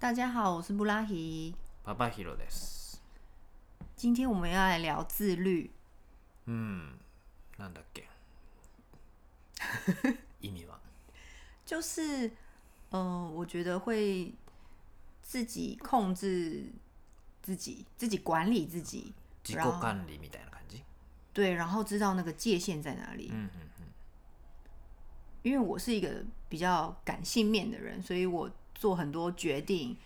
大家好，我是布拉希。パパヒロです。今天我们要来聊自律。うん、なんだっけ意味は就是，嗯、我觉得会自己控制自己，自己管理自己，自己管理みたいな感じ对，然后知道那个界限在哪里。うんうん因为我是一个比较感性面的人，所以我 做很多决定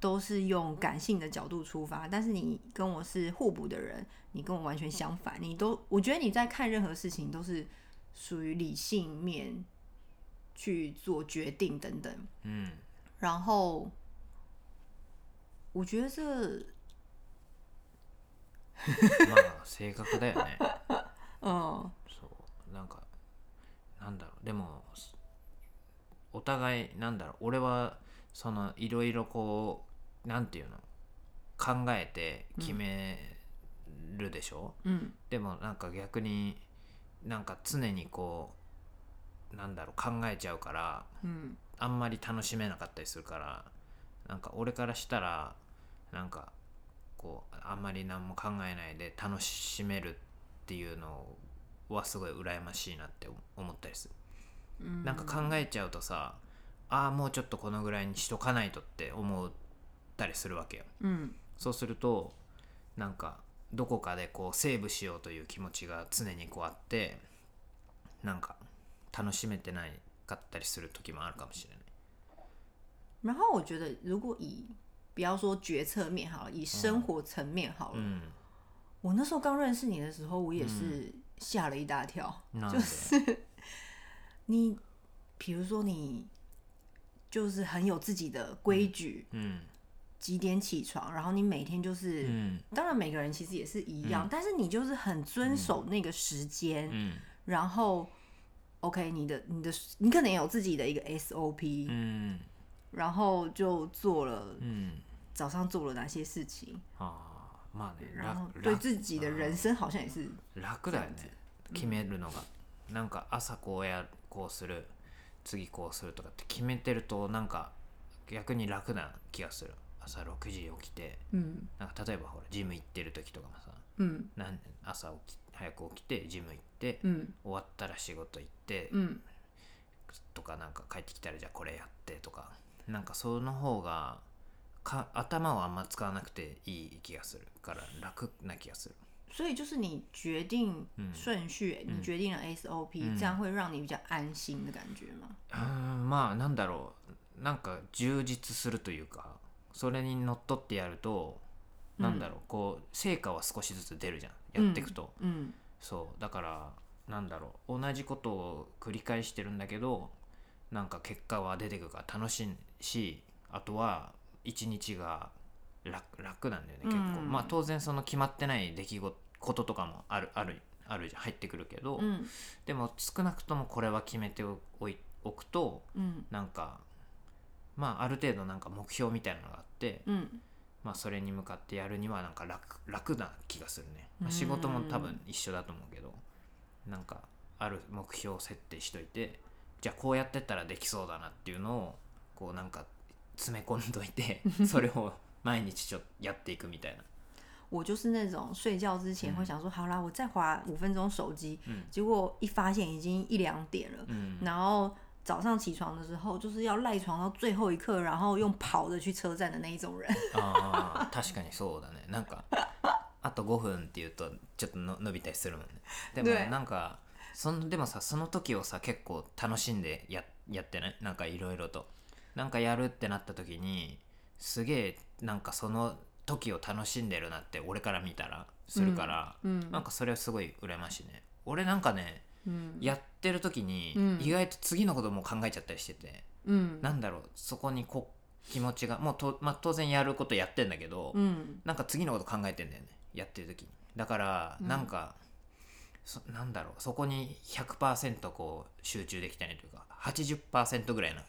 都是用感性的角度出发。但是你跟我是互补的人，你跟我完全相反，你都我觉得你在看任何事情都是属于理性面去做决定等等。うん。うん。然后我觉得这，まあ性格だよね。嗯そうなんかなんだろうでもお互いなんだろう俺は そのいろいろこうなんていうの？考えて決めるでしょ、嗯でもなんか逆になんか常にこうなんだろう考えちゃうから嗯あんまり楽しめなかったりするからなんか俺からしたらなんかこうあんまり何も考えないで楽しめるっていうのはすごい羨ましいなって思ったりする、嗯，なんか考えちゃうとさああもうちょっとこのぐらいにしとかないとって思ったりするわけよ。嗯そうするとなんかどこかでこうセーブしようという気持ちが常にこうあってなんか楽しめてないかったりする時もあるかもしれない。然后我觉得，如果以不要说决策面好了，以生活层面好了，うん我那时候刚认识你的时候，我也是吓了一大跳，なんで就是 你，比如说你就是很有自己的规矩，うん几点起床，然后你每天就是，うん当然每个人其实也是一样，但是你就是很遵守那个时间，うん然后 OK，你的你的你可能也有自己的一个 SOP，、うん然后就做了うん早上做了哪些事情，ああまあね然后楽对自己的人生好像也是，楽だよね決めるのが、なんか朝こうやこうする 次こうするとかって決めてるとなんか逆に楽な気がする。朝6時起きて嗯なんか例えばほらジム行ってる時とかもさ嗯なん朝起き早く起きてジム行って、嗯終わったら仕事行って、嗯とかなんか帰ってきたらじゃあこれやってとかなんかその方がか頭をあんま使わなくていい気がするから楽な気がする所以就是你决定嗯顺序，你决定了 SOP，、这样会让你比较安心的感觉吗？うーんまあなんだろう。なんか充実するというかそれにのっとってやると、なんだろう。こう成果は少しずつ出るじゃん。やっていくと、嗯そう。だからなんだろう。同じことを繰り返してるんだけどなんか結果は出てくるから楽しいしあとは一日が楽楽なんだよね結構、うんまあ当然その決まってない出来事こととかもあるあるあるじゃん。入ってくるけど、嗯でも少なくともこれは決めておいおくと嗯なんかまあある程度なんか目標みたいなのがあって、嗯まあ、それに向かってやるにはなんか楽楽な気がするね、まあ、うん。仕事も多分一緒だと思うけどなんかある目標を設定しといてじゃあこうやってったらできそうだなっていうのをこうなんか詰め込んどいて それを毎日ちょっとやっていくみたいな。我就是那种睡觉之前会想说，好啦，我再划五分钟手机，嗯。结果一发现已经一两点了，うん然后早上起床的时候就是要赖床到最后一刻，然后用跑的去车站的那一种人。ああ確かにそうだね。なんかあと5分っていうとちょっとの伸びたりするもんね。でね。もなんかそのでもさその時をさ結構楽しんでややってない？なんかいろいろと。なんかやるってなった時にすげえなんかその時を楽しんでるなって俺から見たらするから、嗯なんかそれはすごい羨ましいね。俺なんかね嗯やってる時にうん。意外と次のことも考えちゃったりしてて、嗯なんだろうそこにこう気持ちがもうと、まあ、当然やることやってんだけど、嗯なんか次のこと考えてんだよねやってる時に。だからうん。なんか、そなんだろうそこに100%こう集中できたりというか80%ぐらいな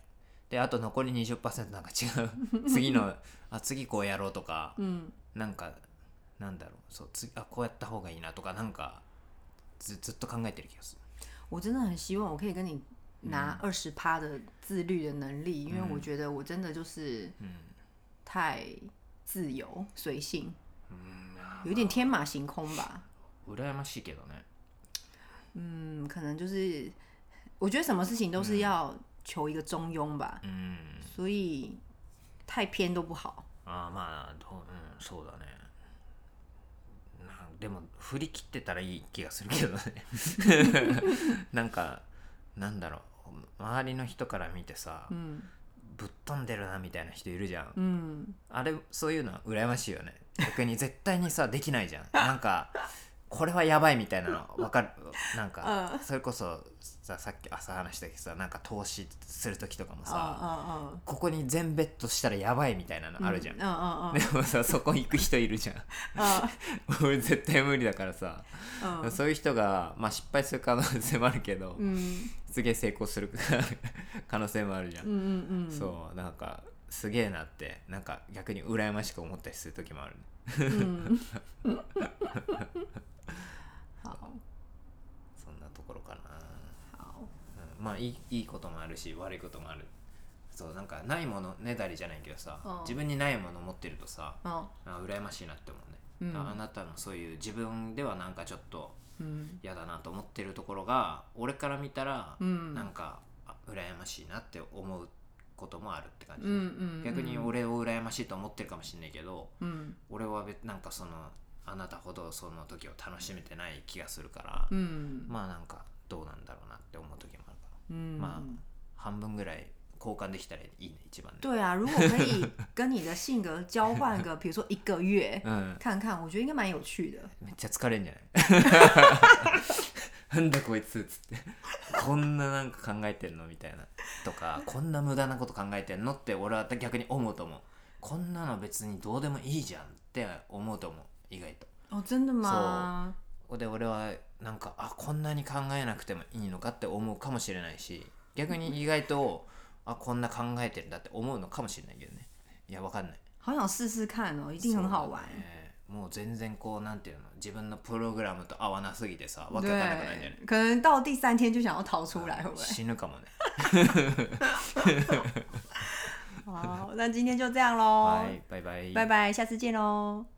であと残り20%なんか違う。次のあ次こうやろうとか嗯なんかなんだろう。そう次あこうやった方がいいなとかなんかずずっと考えてる気がする。我真的很希望我可以跟你拿二十趴的自律的能力，因为我觉得我真的就是うん太自由随性，うん有点天马行空吧。羨ましいけどね。嗯，可能就是我觉得什么事情都是要求一个中庸吧，うん所以太偏都不好。あーまあどう、うん、そうだね。なんでも振り切ってたらいい気がするけどね。なんかなんだろう。周りの人から見てさ、嗯ぶっ飛んでるなみたいな人いるじゃん、嗯あれそういうのは羨ましいよね。逆に絶対にさできないじゃん。なんかこれはやばいみたいなの 分かる？なんかうん。それこそささっき朝話したけどさなんか投資する時とかも嗯さ嗯ここに全ベットしたらやばいみたいなの嗯，あるじゃん、嗯嗯でもさそこ行く人いるじゃん。嗯俺絶対無理だからさ、嗯そういう人が、まあ、失敗する可能性もあるけど、嗯すげえ成功する 可能性もあるじゃん、嗯嗯嗯，そうなんかすげえなってなんか逆に羨ましく思ったりする時もある。嗯，好そんころかな、好，うん。まあいいいいこともあるし悪いこともある。そうなんかないものねだりじゃないけどさ、うん。自分にないもの持ってるとさ嗯あ羨ましいなって思うね、うん。ああなたのそういう自分ではなんかちょっと嗯嫌だなと思ってるところが俺から見たら嗯なんかあ羨ましいなって思うこともあるって感じ、嗯嗯，逆に俺を羨ましいと思ってるかもしれないけど嗯俺は別なんかそのあなたほどその時を楽しめてない気がするから、嗯まあなんかどうなんだろうなって思う時もあるから。嗯，まあ半分ぐらい交換できたらいいね一番ね。对啊，如果可以跟你的性格交换个，比如说一个月，うん看看，我觉得应该蛮有趣的。めっちゃ疲れんじゃない？なんだこいつっつって。こんななんか考えてんのみたいな。とかこんな無駄なこと考えてんのって俺は逆に思うと思う。こんなの別にどうでもいいじゃんって思うと思う意外と。哦，真的吗？で俺はなんかあこんなに考えなくてもいいのかって思うかもしれないし逆に意外とあこんな考えてるんだって思うのかもしれないけどね。いやわかんない。好想试试看哦，一定很好玩。ねもう全然こうなんていうの？自分のプログラムと合わなすぎてさわけわかんなくなるんじゃない对，可能到第三天就想要逃出来，会不会？死ぬかもね。好，那今天就这样喽，はいバイバイ。拜拜，下次见喽。